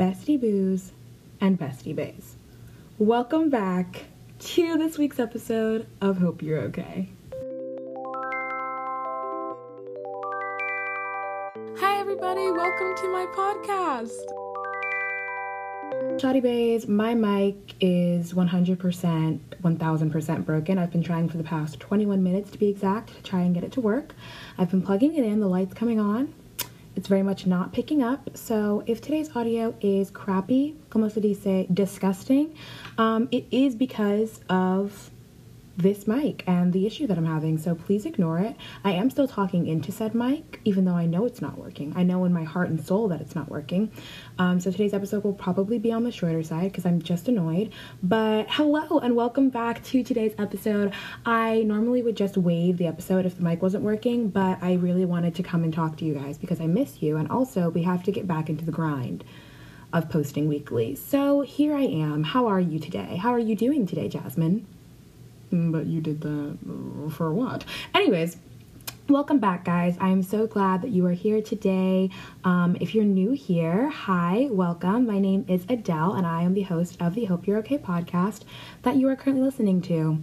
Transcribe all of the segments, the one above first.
bestie boos, and bestie bays. Welcome back to this week's episode of Hope You're Okay. Hi, everybody, welcome to my podcast. Shoddy Bays, my mic is 100%, 1000% broken. I've been trying for the past 21 minutes to be exact to try and get it to work. I've been plugging it in, the light's coming on. It's very much not picking up. So if today's audio is crappy, como se dice, disgusting, um, it is because of this mic and the issue that I'm having, so please ignore it. I am still talking into said mic, even though I know it's not working. I know in my heart and soul that it's not working. Um, so today's episode will probably be on the shorter side because I'm just annoyed. But hello and welcome back to today's episode. I normally would just wave the episode if the mic wasn't working, but I really wanted to come and talk to you guys because I miss you, and also we have to get back into the grind of posting weekly. So here I am. How are you today? How are you doing today, Jasmine? But you did that for what? Anyways, welcome back, guys. I'm so glad that you are here today. Um, if you're new here, hi, welcome. My name is Adele, and I am the host of the Hope You're Okay podcast that you are currently listening to.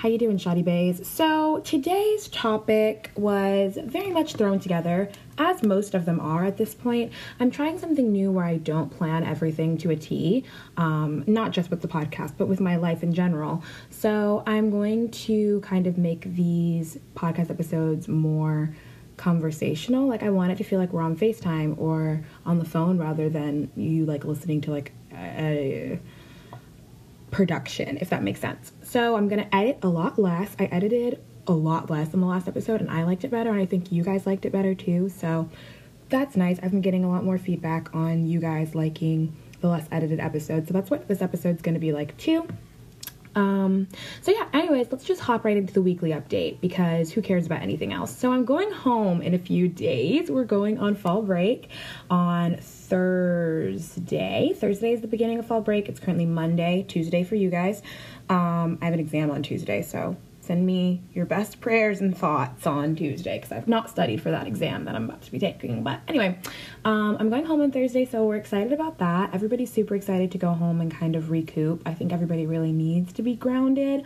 How you doing, Shoddy Bays? So today's topic was very much thrown together, as most of them are at this point. I'm trying something new where I don't plan everything to a T, um, not just with the podcast, but with my life in general. So I'm going to kind of make these podcast episodes more conversational. Like I want it to feel like we're on FaceTime or on the phone rather than you like listening to like a production, if that makes sense. So I'm gonna edit a lot less. I edited a lot less in the last episode and I liked it better and I think you guys liked it better too. So that's nice. I've been getting a lot more feedback on you guys liking the less edited episodes. So that's what this episode's gonna be like too. Um, so yeah, anyways, let's just hop right into the weekly update because who cares about anything else? So I'm going home in a few days. We're going on fall break on Thursday. Thursday is the beginning of fall break. It's currently Monday, Tuesday for you guys. Um, I have an exam on Tuesday, so send me your best prayers and thoughts on Tuesday because I've not studied for that exam that I'm about to be taking. But anyway, um, I'm going home on Thursday, so we're excited about that. Everybody's super excited to go home and kind of recoup. I think everybody really needs to be grounded.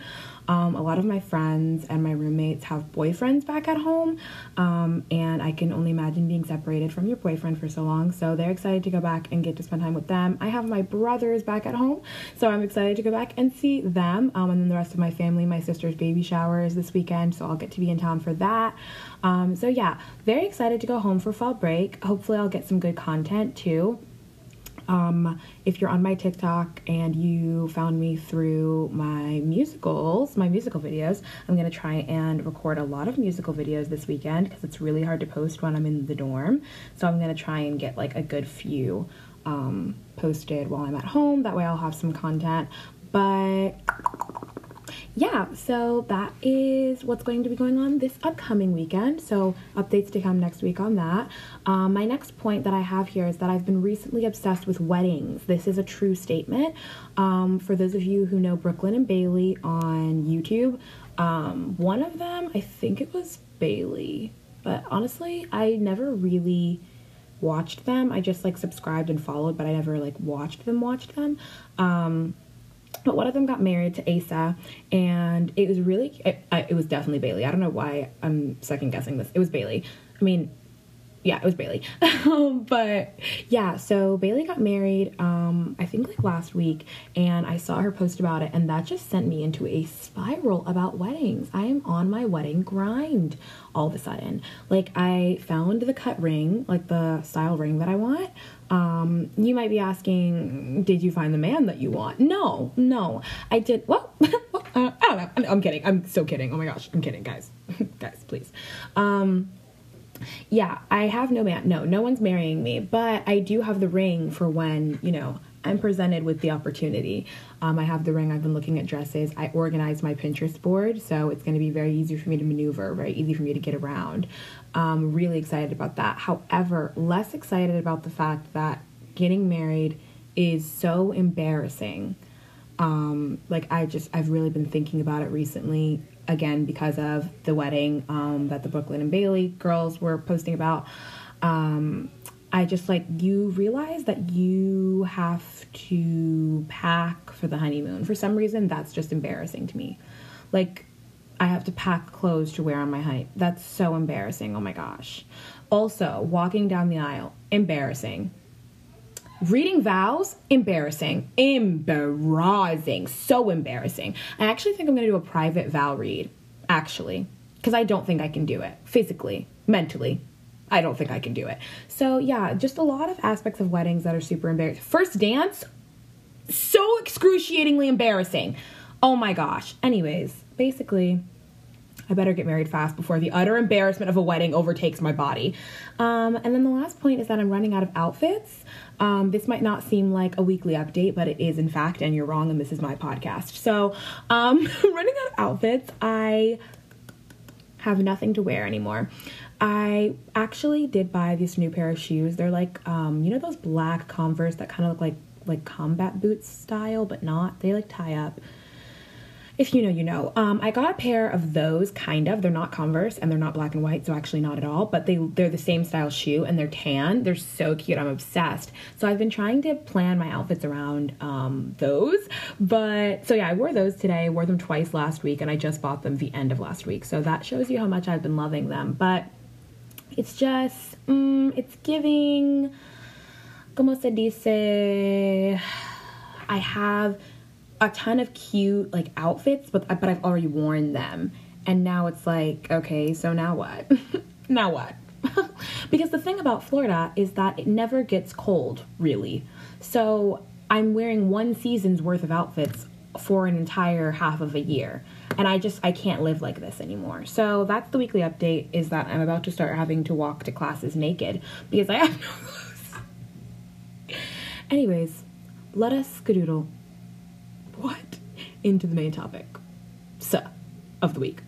Um, a lot of my friends and my roommates have boyfriends back at home, um, and I can only imagine being separated from your boyfriend for so long. So they're excited to go back and get to spend time with them. I have my brothers back at home, so I'm excited to go back and see them. Um, and then the rest of my family, my sister's baby shower is this weekend, so I'll get to be in town for that. Um, so yeah, very excited to go home for fall break. Hopefully, I'll get some good content too. Um, if you're on my TikTok and you found me through my musicals, my musical videos, I'm gonna try and record a lot of musical videos this weekend because it's really hard to post when I'm in the dorm. So I'm gonna try and get like a good few um, posted while I'm at home. That way I'll have some content. But yeah, so that is what's going to be going on this upcoming weekend. So, updates to come next week on that. Um, my next point that I have here is that I've been recently obsessed with weddings. This is a true statement. Um, for those of you who know Brooklyn and Bailey on YouTube, um, one of them, I think it was Bailey, but honestly, I never really watched them. I just like subscribed and followed, but I never like watched them, watched them. Um, but one of them got married to Asa, and it was really, it, it was definitely Bailey. I don't know why I'm second guessing this. It was Bailey. I mean, yeah, it was Bailey. but yeah, so Bailey got married, um, I think like last week, and I saw her post about it, and that just sent me into a spiral about weddings. I am on my wedding grind all of a sudden. Like, I found the cut ring, like the style ring that I want. Um, you might be asking, did you find the man that you want? No, no, I did. Well, I don't know. I'm kidding. I'm so kidding. Oh my gosh, I'm kidding, guys. guys, please. Um, yeah, I have no man. No, no one's marrying me, but I do have the ring for when, you know, I'm presented with the opportunity. Um, I have the ring. I've been looking at dresses. I organized my Pinterest board, so it's going to be very easy for me to maneuver, very easy for me to get around. Um, really excited about that. However, less excited about the fact that getting married is so embarrassing. Um, like I just, I've really been thinking about it recently again because of the wedding um, that the Brooklyn and Bailey girls were posting about. Um, I just like you realize that you have to pack for the honeymoon. For some reason, that's just embarrassing to me. Like, I have to pack clothes to wear on my honey. That's so embarrassing. Oh my gosh. Also, walking down the aisle, embarrassing. Reading vows, embarrassing. Embarrassing. So embarrassing. I actually think I'm going to do a private vow read, actually, because I don't think I can do it physically, mentally. I don't think I can do it. So, yeah, just a lot of aspects of weddings that are super embarrassing. First dance, so excruciatingly embarrassing. Oh my gosh. Anyways, basically, I better get married fast before the utter embarrassment of a wedding overtakes my body. Um, and then the last point is that I'm running out of outfits. Um, this might not seem like a weekly update, but it is in fact, and you're wrong, and this is my podcast. So, um, running out of outfits, I have nothing to wear anymore. I actually did buy this new pair of shoes. They're like, um, you know, those black Converse that kind of look like like combat boots style, but not. They like tie up if you know, you know. Um, I got a pair of those, kind of. They're not Converse and they're not black and white, so actually not at all. But they they're the same style shoe and they're tan. They're so cute. I'm obsessed. So I've been trying to plan my outfits around um, those. But so yeah, I wore those today. Wore them twice last week, and I just bought them the end of last week. So that shows you how much I've been loving them. But it's just, mm, it's giving. Como se dice? I have a ton of cute like outfits, but but I've already worn them, and now it's like, okay, so now what? now what? because the thing about Florida is that it never gets cold, really. So I'm wearing one season's worth of outfits for an entire half of a year. And I just I can't live like this anymore. So that's the weekly update is that I'm about to start having to walk to classes naked because I have no clothes. Anyways, let us skadoodle what into the main topic so of the week.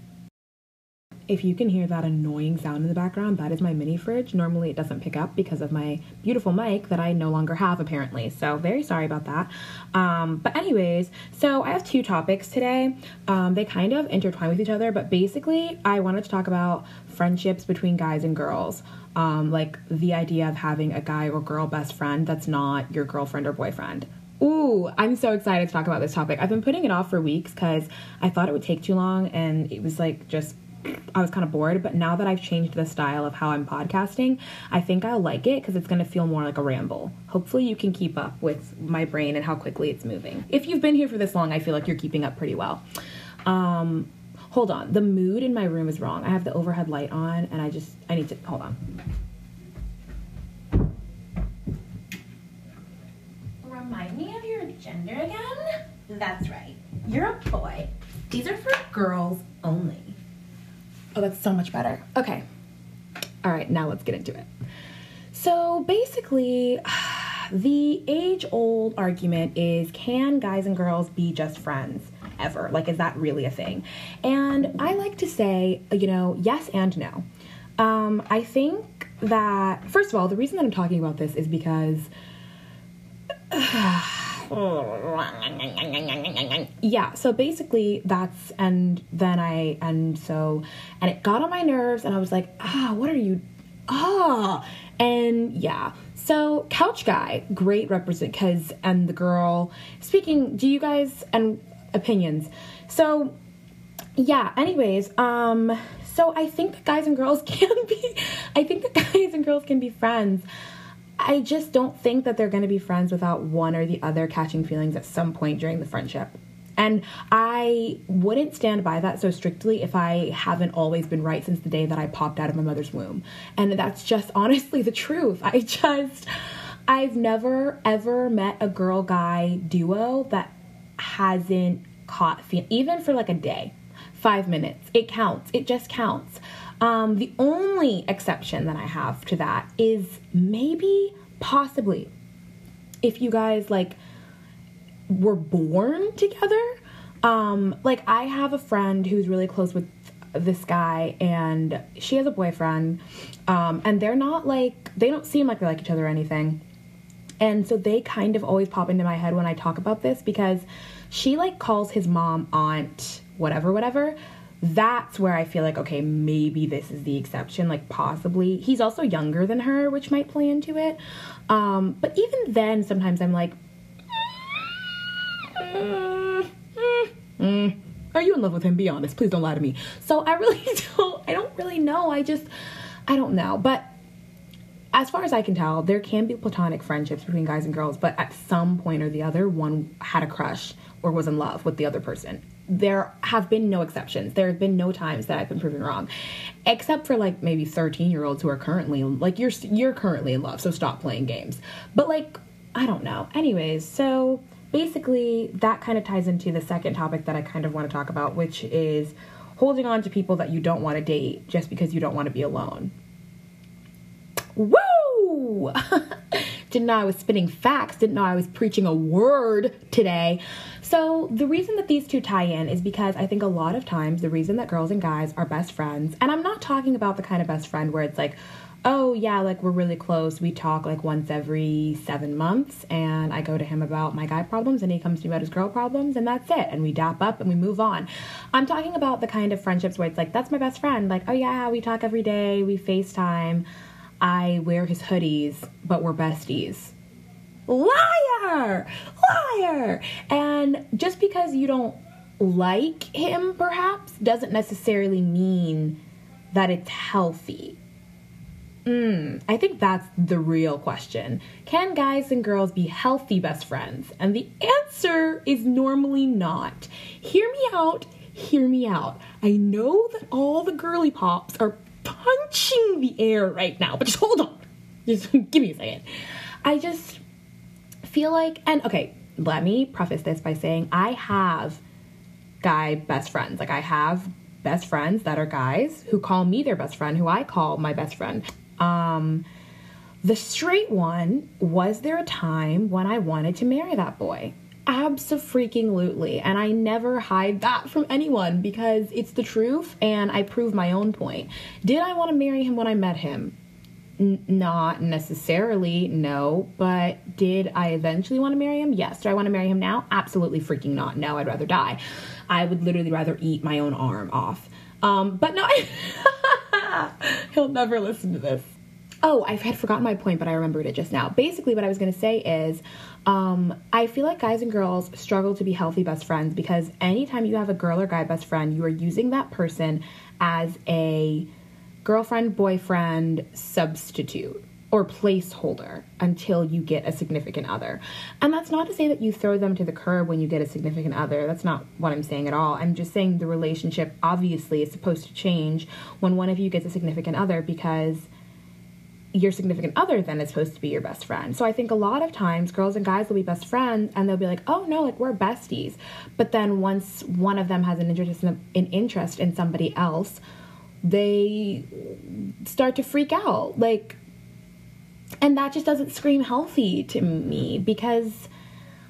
If you can hear that annoying sound in the background, that is my mini fridge. Normally it doesn't pick up because of my beautiful mic that I no longer have apparently. So very sorry about that. Um, but anyways, so I have two topics today. Um, they kind of intertwine with each other, but basically I wanted to talk about friendships between guys and girls. Um, like the idea of having a guy or girl best friend that's not your girlfriend or boyfriend. Ooh, I'm so excited to talk about this topic. I've been putting it off for weeks because I thought it would take too long and it was like just I was kind of bored, but now that I've changed the style of how I'm podcasting, I think I'll like it because it's going to feel more like a ramble. Hopefully, you can keep up with my brain and how quickly it's moving. If you've been here for this long, I feel like you're keeping up pretty well. Um, hold on, the mood in my room is wrong. I have the overhead light on, and I just I need to hold on. Remind me gender again? That's right. You're a boy. These are for girls only. Oh, that's so much better. Okay. All right, now let's get into it. So basically, the age old argument is can guys and girls be just friends ever? Like, is that really a thing? And I like to say, you know, yes and no. Um, I think that, first of all, the reason that I'm talking about this is because. yeah so basically that's and then i and so and it got on my nerves and i was like ah what are you ah and yeah. So couch guy great represent because and the girl speaking do you guys and opinions? So yeah anyways um so i think that guys and girls can be i think that guys and girls can be friends I just don't think that they're going to be friends without one or the other catching feelings at some point during the friendship. And I wouldn't stand by that so strictly if I haven't always been right since the day that I popped out of my mother's womb. And that's just honestly the truth. I just, I've never ever met a girl guy duo that hasn't caught, feel- even for like a day, five minutes. It counts. It just counts. Um, the only exception that I have to that is maybe, possibly, if you guys like were born together. Um, like I have a friend who's really close with this guy, and she has a boyfriend, um, and they're not like they don't seem like they like each other or anything. And so they kind of always pop into my head when I talk about this because she like calls his mom aunt whatever whatever that's where I feel like, okay, maybe this is the exception, like possibly. He's also younger than her, which might play into it. Um, but even then, sometimes I'm like, mm, mm, mm. are you in love with him? Be honest. Please don't lie to me. So I really don't, I don't really know. I just, I don't know. But as far as I can tell, there can be platonic friendships between guys and girls, but at some point or the other, one had a crush or was in love with the other person there have been no exceptions. There have been no times that I've been proven wrong, except for like maybe 13 year olds who are currently like you're you're currently in love, so stop playing games. But like I don't know. Anyways, so basically that kind of ties into the second topic that I kind of want to talk about, which is holding on to people that you don't want to date just because you don't want to be alone. Woo! didn't know I was spinning facts, didn't know I was preaching a word today. So, the reason that these two tie in is because I think a lot of times the reason that girls and guys are best friends, and I'm not talking about the kind of best friend where it's like, oh yeah, like we're really close. We talk like once every seven months, and I go to him about my guy problems, and he comes to me about his girl problems, and that's it. And we dap up and we move on. I'm talking about the kind of friendships where it's like, that's my best friend. Like, oh yeah, we talk every day, we FaceTime. I wear his hoodies, but we're besties. Liar! Liar! And just because you don't like him, perhaps, doesn't necessarily mean that it's healthy. Mm, I think that's the real question. Can guys and girls be healthy best friends? And the answer is normally not. Hear me out, hear me out. I know that all the girly pops are punching the air right now, but just hold on. Just give me a second. I just feel like, and okay, let me preface this by saying I have guy best friends. Like, I have best friends that are guys who call me their best friend, who I call my best friend. Um, the straight one, was there a time when I wanted to marry that boy? Absolutely. And I never hide that from anyone because it's the truth and I prove my own point. Did I want to marry him when I met him? N- not necessarily, no. But did I eventually want to marry him? Yes. Do I want to marry him now? Absolutely freaking not. No, I'd rather die. I would literally rather eat my own arm off. Um, but no, he'll never listen to this. Oh, I had forgotten my point, but I remembered it just now. Basically, what I was going to say is um, I feel like guys and girls struggle to be healthy best friends because anytime you have a girl or guy best friend, you are using that person as a girlfriend, boyfriend substitute or placeholder until you get a significant other. And that's not to say that you throw them to the curb when you get a significant other. That's not what I'm saying at all. I'm just saying the relationship obviously is supposed to change when one of you gets a significant other because your significant other then is supposed to be your best friend. So I think a lot of times girls and guys will be best friends and they'll be like, "Oh no, like we're besties." But then once one of them has an interest in, an interest in somebody else, they start to freak out. Like and that just doesn't scream healthy to me because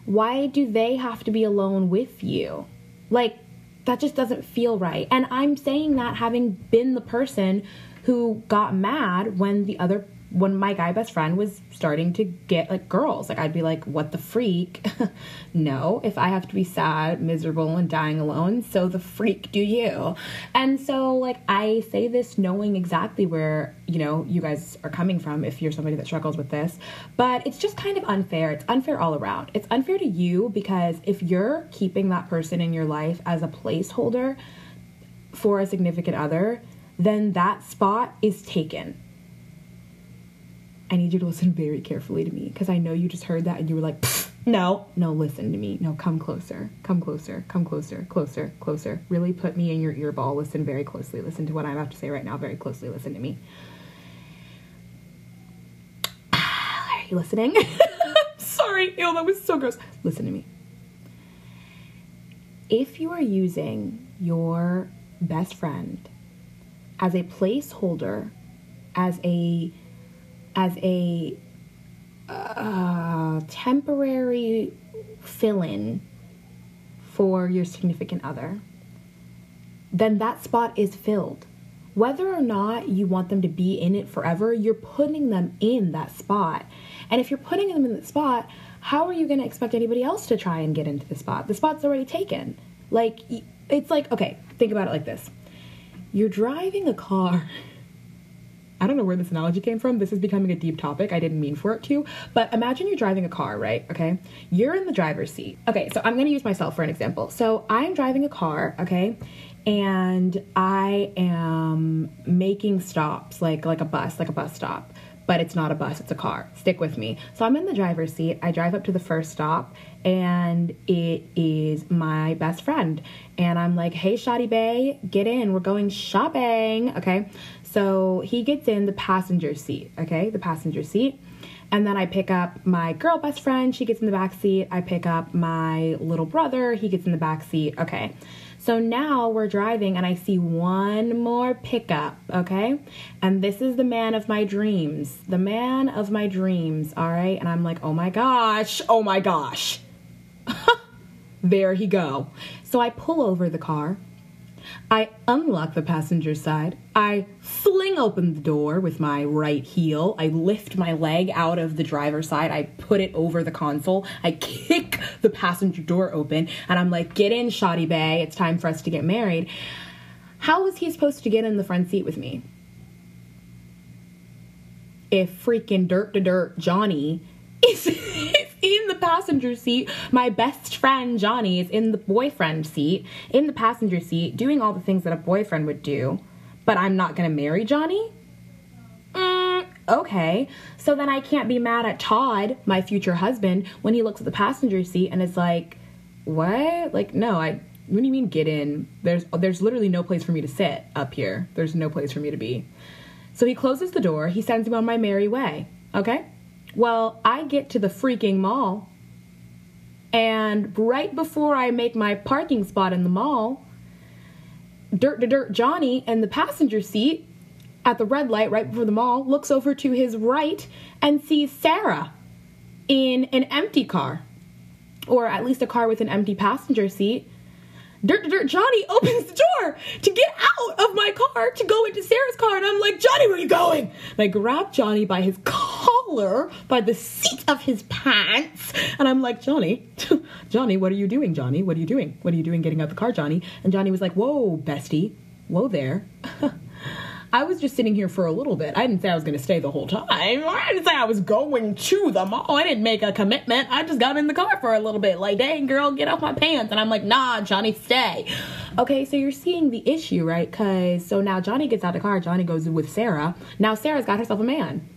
why do they have to be alone with you? Like that just doesn't feel right. And I'm saying that having been the person who got mad when the other when my guy best friend was starting to get like girls, like I'd be like, what the freak? no, if I have to be sad, miserable, and dying alone, so the freak do you. And so, like, I say this knowing exactly where, you know, you guys are coming from if you're somebody that struggles with this, but it's just kind of unfair. It's unfair all around. It's unfair to you because if you're keeping that person in your life as a placeholder for a significant other, then that spot is taken I need you to listen very carefully to me because I know you just heard that and you were like, no, no, listen to me. No, come closer, come closer, come closer, closer, closer. Really put me in your ear ball. Listen very closely. Listen to what I'm about to say right now very closely. Listen to me. Are you listening? Sorry, ew, that was so gross. Listen to me. If you are using your best friend as a placeholder, as a as a uh, temporary fill in for your significant other, then that spot is filled. Whether or not you want them to be in it forever, you're putting them in that spot. And if you're putting them in the spot, how are you going to expect anybody else to try and get into the spot? The spot's already taken. Like, It's like, okay, think about it like this. You're driving a car. I don't know where this analogy came from. This is becoming a deep topic. I didn't mean for it to. But imagine you're driving a car, right? Okay. You're in the driver's seat. Okay, so I'm going to use myself for an example. So I'm driving a car, okay? And I am making stops like like a bus, like a bus stop. But it's not a bus, it's a car. Stick with me. So I'm in the driver's seat. I drive up to the first stop and it is my best friend. And I'm like, hey, Shoddy Bay, get in. We're going shopping. Okay. So he gets in the passenger seat, okay, the passenger seat. And then I pick up my girl best friend, she gets in the back seat. I pick up my little brother, he gets in the back seat. Okay. So now we're driving and I see one more pickup, okay? And this is the man of my dreams. The man of my dreams, all right? And I'm like, "Oh my gosh. Oh my gosh." there he go. So I pull over the car I unlock the passenger side. I fling open the door with my right heel. I lift my leg out of the driver's side. I put it over the console. I kick the passenger door open and I'm like, get in, Shoddy Bay. It's time for us to get married. How was he supposed to get in the front seat with me? If freaking dirt to dirt Johnny is in the passenger seat. My best friend Johnny is in the boyfriend seat, in the passenger seat, doing all the things that a boyfriend would do. But I'm not gonna marry Johnny? Mm, okay. So then I can't be mad at Todd, my future husband, when he looks at the passenger seat and is like, what? Like, no, I. What do you mean get in? There's there's literally no place for me to sit up here. There's no place for me to be. So he closes the door. He sends me on my merry way. Okay. Well, I get to the freaking mall, and right before I make my parking spot in the mall, Dirt to Dirt Johnny in the passenger seat at the red light right before the mall looks over to his right and sees Sarah in an empty car, or at least a car with an empty passenger seat. Dirt to Dirt Johnny opens the door to get out of my car to go into Sarah's car, and I'm like, Johnny, where are you going? And I grab Johnny by his collar by the seat of his pants. And I'm like, Johnny, Johnny, what are you doing, Johnny? What are you doing? What are you doing getting out the car, Johnny? And Johnny was like, Whoa, bestie. Whoa there. I was just sitting here for a little bit. I didn't say I was going to stay the whole time. I didn't say I was going to the mall. I didn't make a commitment. I just got in the car for a little bit. Like, dang, girl, get off my pants. And I'm like, nah, Johnny, stay. Okay, so you're seeing the issue, right? Because so now Johnny gets out of the car. Johnny goes with Sarah. Now Sarah's got herself a man.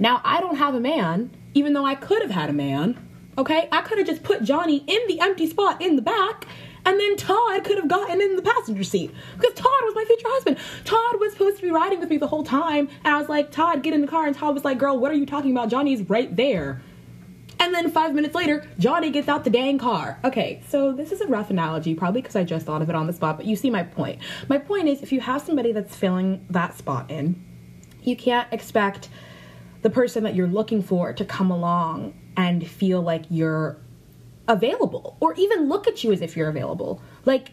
Now I don't have a man, even though I could have had a man. Okay, I could have just put Johnny in the empty spot in the back, and then Todd could have gotten in the passenger seat because Todd was my future husband. Todd was supposed to be riding with me the whole time, and I was like, Todd, get in the car. And Todd was like, Girl, what are you talking about? Johnny's right there. And then five minutes later, Johnny gets out the dang car. Okay, so this is a rough analogy, probably because I just thought of it on the spot, but you see my point. My point is if you have somebody that's filling that spot in, you can't expect the person that you're looking for to come along and feel like you're available or even look at you as if you're available. Like,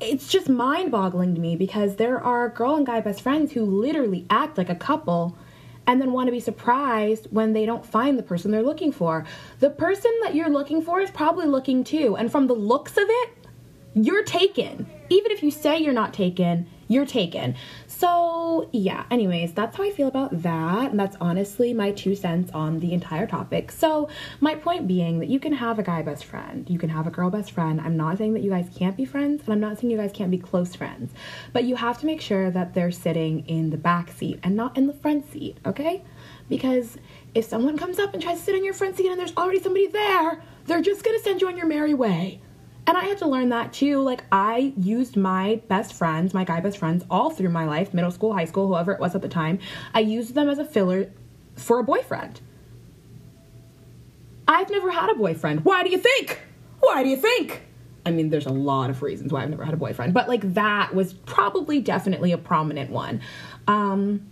it's just mind boggling to me because there are girl and guy best friends who literally act like a couple and then want to be surprised when they don't find the person they're looking for. The person that you're looking for is probably looking too, and from the looks of it, you're taken. Even if you say you're not taken, you're taken. So, yeah, anyways, that's how I feel about that. And that's honestly my two cents on the entire topic. So, my point being that you can have a guy best friend, you can have a girl best friend. I'm not saying that you guys can't be friends, and I'm not saying you guys can't be close friends, but you have to make sure that they're sitting in the back seat and not in the front seat, okay? Because if someone comes up and tries to sit in your front seat and there's already somebody there, they're just gonna send you on your merry way. And I had to learn that too. Like, I used my best friends, my guy best friends, all through my life middle school, high school, whoever it was at the time. I used them as a filler for a boyfriend. I've never had a boyfriend. Why do you think? Why do you think? I mean, there's a lot of reasons why I've never had a boyfriend, but like that was probably definitely a prominent one. Um,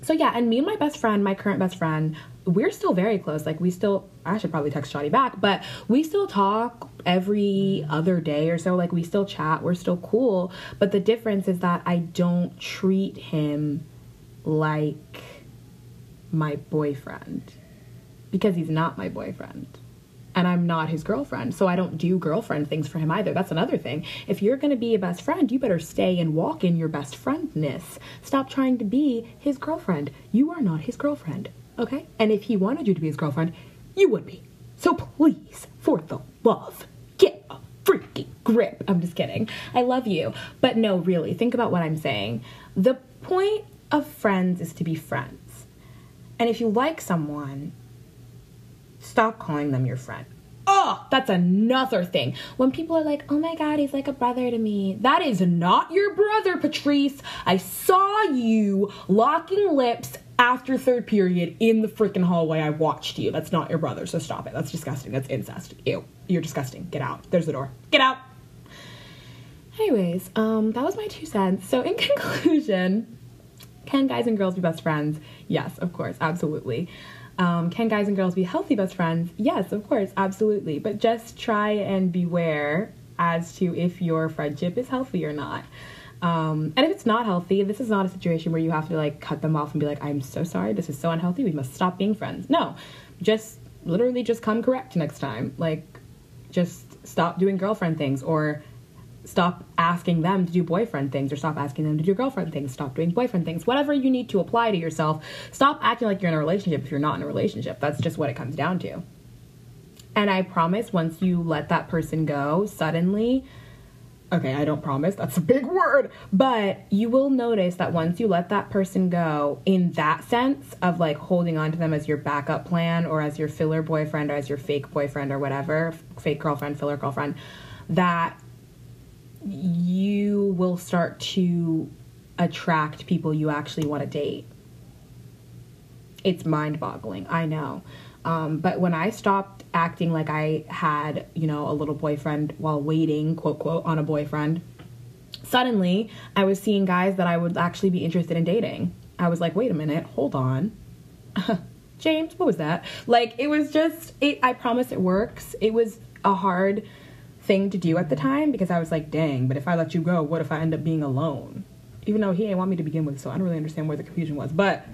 so yeah, and me and my best friend, my current best friend, we're still very close. Like we still, I should probably text Shotty back, but we still talk every other day or so. Like we still chat. We're still cool. But the difference is that I don't treat him like my boyfriend because he's not my boyfriend. and I'm not his girlfriend. So I don't do girlfriend things for him either. That's another thing. If you're going to be a best friend, you better stay and walk in your best friendness. Stop trying to be his girlfriend. You are not his girlfriend, okay? And if he wanted you to be his girlfriend, you would be. So please, for the love, get a freaking grip. I'm just kidding. I love you. But no, really, think about what I'm saying. The point of friends is to be friends. And if you like someone, stop calling them your friend. Oh, that's another thing. When people are like, oh my God, he's like a brother to me. That is not your brother, Patrice. I saw you locking lips after third period in the freaking hallway. I watched you. That's not your brother, so stop it. That's disgusting. That's incest. Ew. You're disgusting. Get out. There's the door. Get out. Anyways, um, that was my two cents. So, in conclusion, can guys and girls be best friends? Yes, of course, absolutely. Um, can guys and girls be healthy best friends? Yes, of course, absolutely. But just try and beware as to if your friendship is healthy or not. Um, and if it's not healthy, this is not a situation where you have to like cut them off and be like, I'm so sorry, this is so unhealthy, we must stop being friends. No, just literally just come correct next time. Like, just stop doing girlfriend things or stop asking them to do boyfriend things or stop asking them to do girlfriend things stop doing boyfriend things whatever you need to apply to yourself stop acting like you're in a relationship if you're not in a relationship that's just what it comes down to and i promise once you let that person go suddenly okay i don't promise that's a big word but you will notice that once you let that person go in that sense of like holding on to them as your backup plan or as your filler boyfriend or as your fake boyfriend or whatever fake girlfriend filler girlfriend that you will start to attract people you actually want to date. It's mind boggling, I know. Um, but when I stopped acting like I had, you know, a little boyfriend while waiting, quote, quote, on a boyfriend, suddenly I was seeing guys that I would actually be interested in dating. I was like, wait a minute, hold on. James, what was that? Like, it was just, it, I promise it works. It was a hard thing to do at the time because I was like, dang, but if I let you go, what if I end up being alone? Even though he didn't want me to begin with, so I don't really understand where the confusion was. But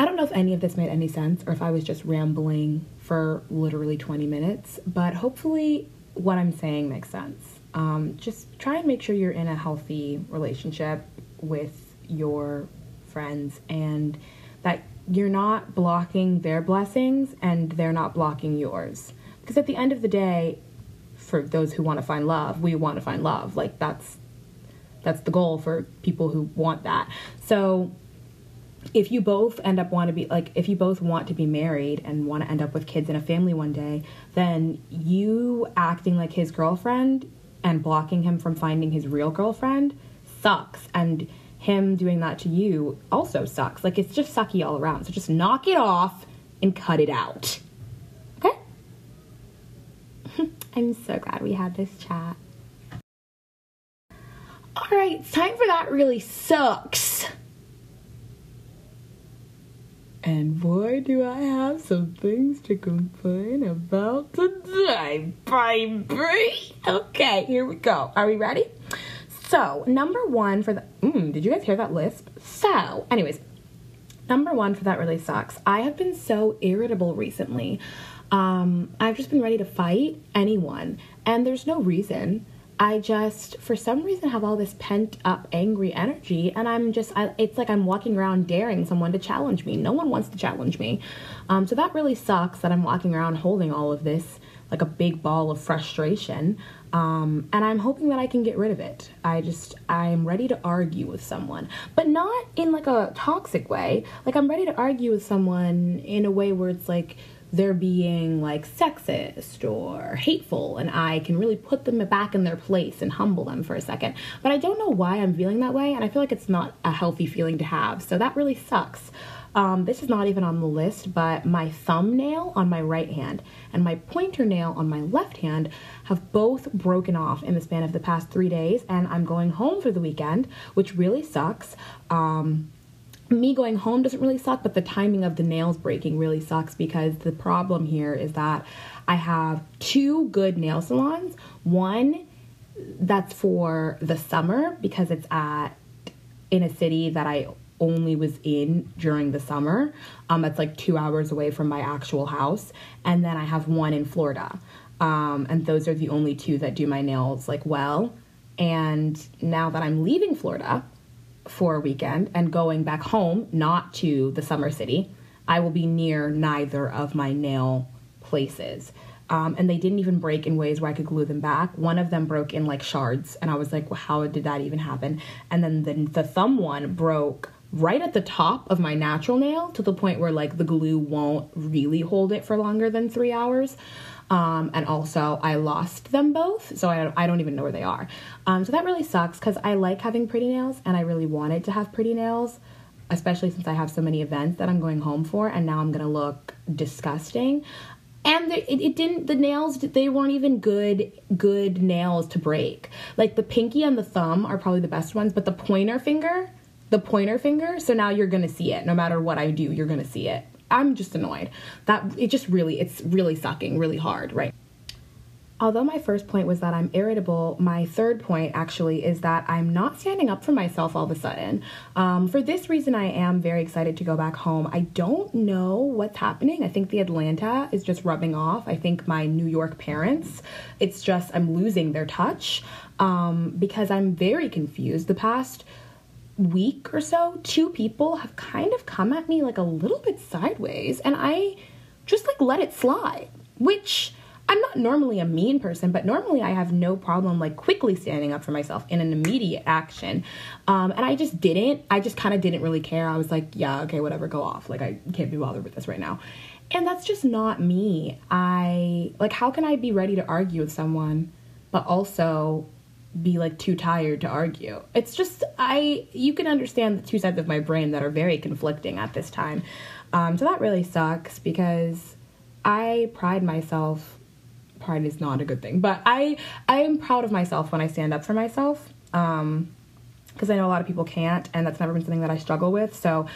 I don't know if any of this made any sense or if I was just rambling for literally 20 minutes, but hopefully what I'm saying makes sense. Um, just try and make sure you're in a healthy relationship with your friends and that you're not blocking their blessings and they're not blocking yours. Because at the end of the day, for those who want to find love, we want to find love. Like that's that's the goal for people who want that. So if you both end up want to be like if you both want to be married and want to end up with kids and a family one day, then you acting like his girlfriend and blocking him from finding his real girlfriend sucks and him doing that to you also sucks. Like it's just sucky all around. So just knock it off and cut it out. Okay? I'm so glad we had this chat. All right, it's time for that really sucks. And boy, do I have some things to complain about today, baby. Okay, here we go. Are we ready? So, number one for the. Mm, did you guys hear that lisp? So, anyways, number one for that really sucks. I have been so irritable recently. Um, I've just been ready to fight anyone, and there's no reason. I just, for some reason, have all this pent up angry energy, and I'm just, I, it's like I'm walking around daring someone to challenge me. No one wants to challenge me. Um, so that really sucks that I'm walking around holding all of this like a big ball of frustration. Um, and I'm hoping that I can get rid of it. I just, I'm ready to argue with someone, but not in like a toxic way. Like, I'm ready to argue with someone in a way where it's like, they're being like sexist or hateful and I can really put them back in their place and humble them for a second. But I don't know why I'm feeling that way and I feel like it's not a healthy feeling to have. So that really sucks. Um, this is not even on the list, but my thumbnail on my right hand and my pointer nail on my left hand have both broken off in the span of the past three days, and I'm going home for the weekend, which really sucks. Um, me going home doesn't really suck, but the timing of the nails breaking really sucks because the problem here is that I have two good nail salons. One that's for the summer because it's at in a city that I only was in during the summer. Um, that's like two hours away from my actual house. And then I have one in Florida. Um, and those are the only two that do my nails like well. And now that I'm leaving Florida for a weekend and going back home, not to the summer city, I will be near neither of my nail places. Um, and they didn't even break in ways where I could glue them back. One of them broke in like shards, and I was like, well, how did that even happen? And then the, the thumb one broke right at the top of my natural nail to the point where like the glue won't really hold it for longer than three hours. Um, and also, I lost them both, so I, I don't even know where they are. Um, so that really sucks because I like having pretty nails, and I really wanted to have pretty nails, especially since I have so many events that I'm going home for, and now I'm gonna look disgusting. And it, it didn't the nails they weren't even good good nails to break. Like the pinky and the thumb are probably the best ones but the pointer finger the pointer finger so now you're gonna see it. No matter what i do you're gonna see it i'm just annoyed that it just really it's really sucking really hard right Although my first point was that I'm irritable, my third point actually is that I'm not standing up for myself all of a sudden. Um, for this reason, I am very excited to go back home. I don't know what's happening. I think the Atlanta is just rubbing off. I think my New York parents, it's just I'm losing their touch um, because I'm very confused. The past week or so, two people have kind of come at me like a little bit sideways, and I just like let it slide, which I'm not normally a mean person, but normally I have no problem like quickly standing up for myself in an immediate action. Um, and I just didn't. I just kind of didn't really care. I was like, yeah, okay, whatever, go off. Like, I can't be bothered with this right now. And that's just not me. I, like, how can I be ready to argue with someone, but also be like too tired to argue? It's just, I, you can understand the two sides of my brain that are very conflicting at this time. Um, so that really sucks because I pride myself pride is not a good thing, but I I am proud of myself when I stand up for myself. Um, because I know a lot of people can't, and that's never been something that I struggle with. So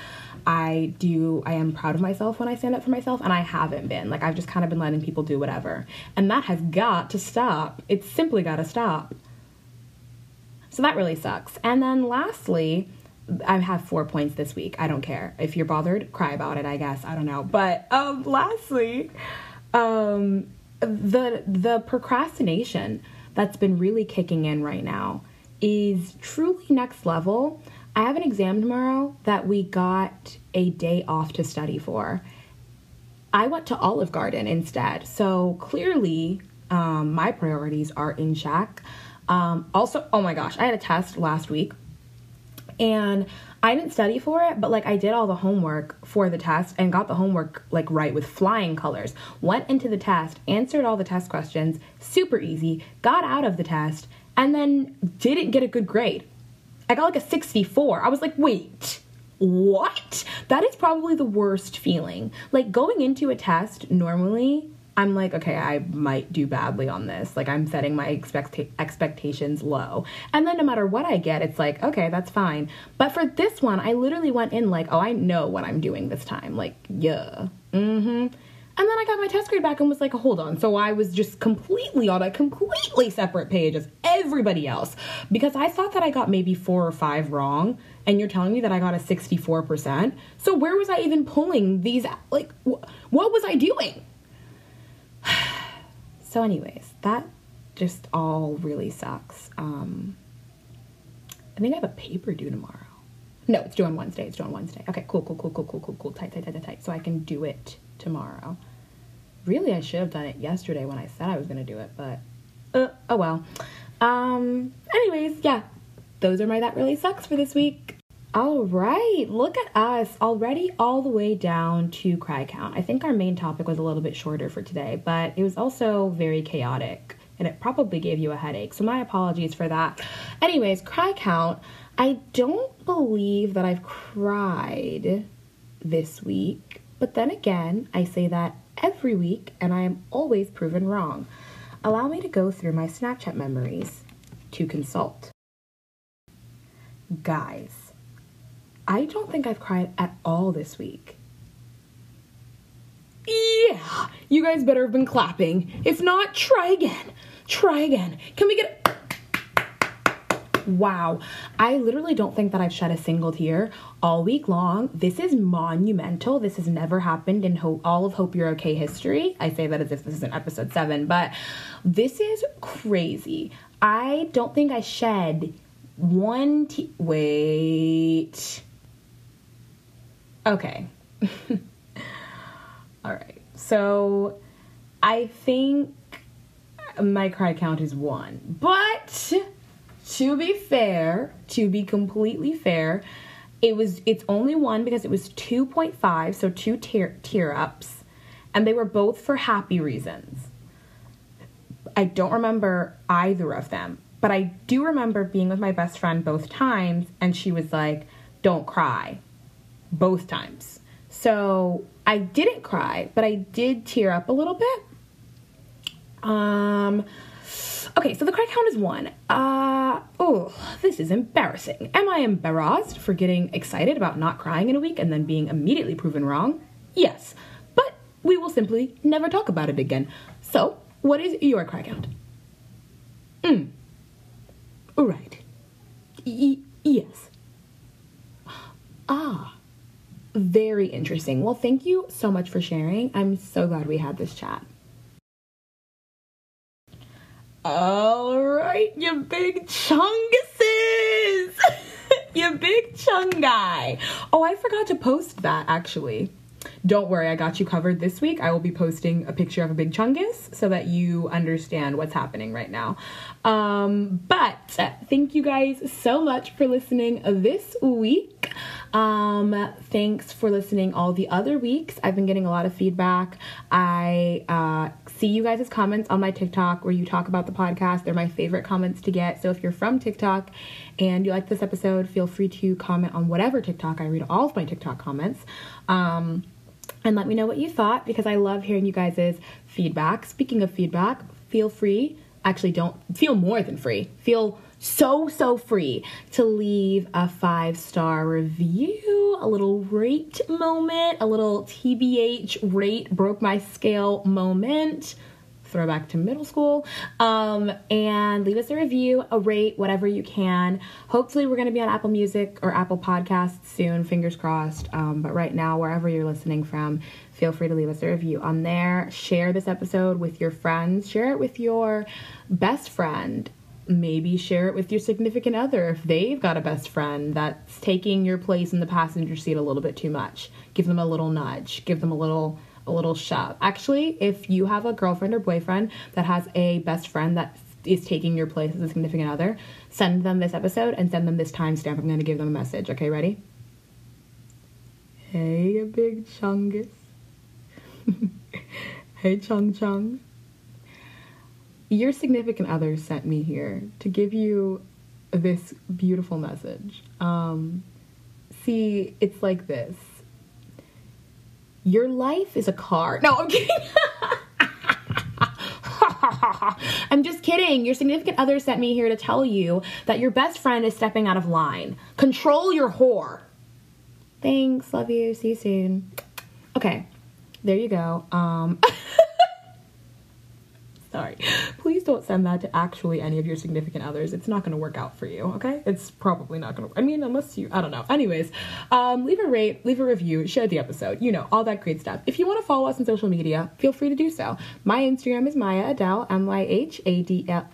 I do, I am proud of myself when I stand up for myself, and I haven't been. Like, I've just kind of been letting people do whatever. And that has got to stop. It's simply got to stop. So that really sucks. And then lastly, I have four points this week. I don't care. If you're bothered, cry about it, I guess. I don't know. But um, lastly, um, the the procrastination that's been really kicking in right now is truly next level. I have an exam tomorrow that we got a day off to study for. I went to Olive Garden instead. So clearly, um, my priorities are in check. Um, also, oh my gosh, I had a test last week and I didn't study for it, but like I did all the homework for the test and got the homework like right with flying colors. Went into the test, answered all the test questions, super easy, got out of the test, and then didn't get a good grade. I got like a 64. I was like, wait, what? That is probably the worst feeling. Like going into a test normally I'm like, okay, I might do badly on this. Like, I'm setting my expect- expectations low. And then no matter what I get, it's like, okay, that's fine. But for this one, I literally went in like, oh, I know what I'm doing this time. Like, yeah. Mm hmm. And then I got my test grade back and was like, hold on. So I was just completely on a completely separate page as everybody else because I thought that I got maybe four or five wrong. And you're telling me that I got a 64%. So where was I even pulling these? Like, wh- what was I doing? So, anyways, that just all really sucks. Um, I think I have a paper due tomorrow. No, it's due on Wednesday. It's due on Wednesday. Okay, cool, cool, cool, cool, cool, cool, cool. Tight, tight, tight, tight, tight. So I can do it tomorrow. Really, I should have done it yesterday when I said I was going to do it, but uh, oh well. Um, anyways, yeah, those are my That Really Sucks for this week. All right, look at us already all the way down to cry count. I think our main topic was a little bit shorter for today, but it was also very chaotic and it probably gave you a headache. So my apologies for that. Anyways, cry count. I don't believe that I've cried this week, but then again, I say that every week and I am always proven wrong. Allow me to go through my Snapchat memories to consult. Guys, I don't think I've cried at all this week. Yeah, you guys better have been clapping. If not, try again. Try again. Can we get Wow. I literally don't think that I've shed a single tear all week long. This is monumental. This has never happened in Hope, all of Hope You're Okay history. I say that as if this is an episode seven, but this is crazy. I don't think I shed one te- Wait. Okay. all right. So I think my cry count is one. But to be fair, to be completely fair, it was it's only one because it was 2.5, so two tear tear ups, and they were both for happy reasons. I don't remember either of them, but I do remember being with my best friend both times and she was like, "Don't cry." Both times. So, I didn't cry, but I did tear up a little bit. Um Okay, so the cry count is one. Uh, oh, this is embarrassing. Am I embarrassed for getting excited about not crying in a week and then being immediately proven wrong? Yes, but we will simply never talk about it again. So, what is your cry count? Hmm. Right. Y- yes. Ah. Very interesting. Well, thank you so much for sharing. I'm so glad we had this chat. All right, you big chunguses! you big chung guy. Oh, I forgot to post that actually. Don't worry, I got you covered this week. I will be posting a picture of a big chungus so that you understand what's happening right now. Um, but thank you guys so much for listening this week. Um, thanks for listening all the other weeks. I've been getting a lot of feedback. I uh, see you guys' comments on my TikTok where you talk about the podcast. They're my favorite comments to get. So if you're from TikTok and you like this episode, feel free to comment on whatever TikTok. I read all of my TikTok comments. Um, and let me know what you thought because I love hearing you guys' feedback. Speaking of feedback, feel free, actually, don't feel more than free, feel so, so free to leave a five star review, a little rate moment, a little TBH rate broke my scale moment throwback to middle school. Um, and leave us a review, a rate, whatever you can. Hopefully, we're going to be on Apple Music or Apple Podcasts soon, fingers crossed. Um, but right now, wherever you're listening from, feel free to leave us a review on there. Share this episode with your friends, share it with your best friend. Maybe share it with your significant other if they've got a best friend that's taking your place in the passenger seat a little bit too much. Give them a little nudge, give them a little a little shove. Actually, if you have a girlfriend or boyfriend that has a best friend that is taking your place as a significant other, send them this episode and send them this timestamp. I'm going to give them a message. Okay, ready? Hey, a big chungus. hey, chung chung. Your significant other sent me here to give you this beautiful message. Um, see, it's like this your life is a car. No, I'm kidding. I'm just kidding. Your significant other sent me here to tell you that your best friend is stepping out of line. Control your whore. Thanks. Love you. See you soon. Okay. There you go. Um Sorry. Please don't send that to actually any of your significant others. It's not going to work out for you, okay? It's probably not going to. I mean, unless you, I don't know. Anyways, um, leave a rate, leave a review, share the episode, you know, all that great stuff. If you want to follow us on social media, feel free to do so. My Instagram is Myah Adele, M Y H A D L.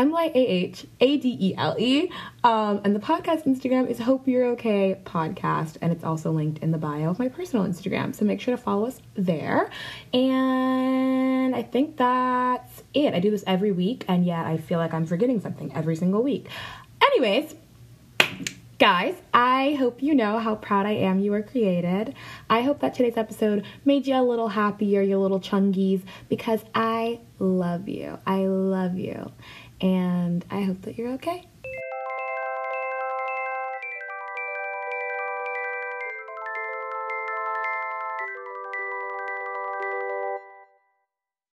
M Y A H A D E L E. Um, and the podcast Instagram is Hope You're Okay Podcast. And it's also linked in the bio of my personal Instagram. So make sure to follow us there. And I think that's it. I do this every week, and yet I feel like I'm forgetting something every single week. Anyways, Guys, I hope you know how proud I am you were created. I hope that today's episode made you a little happier, you little chungies, because I love you. I love you and I hope that you're okay.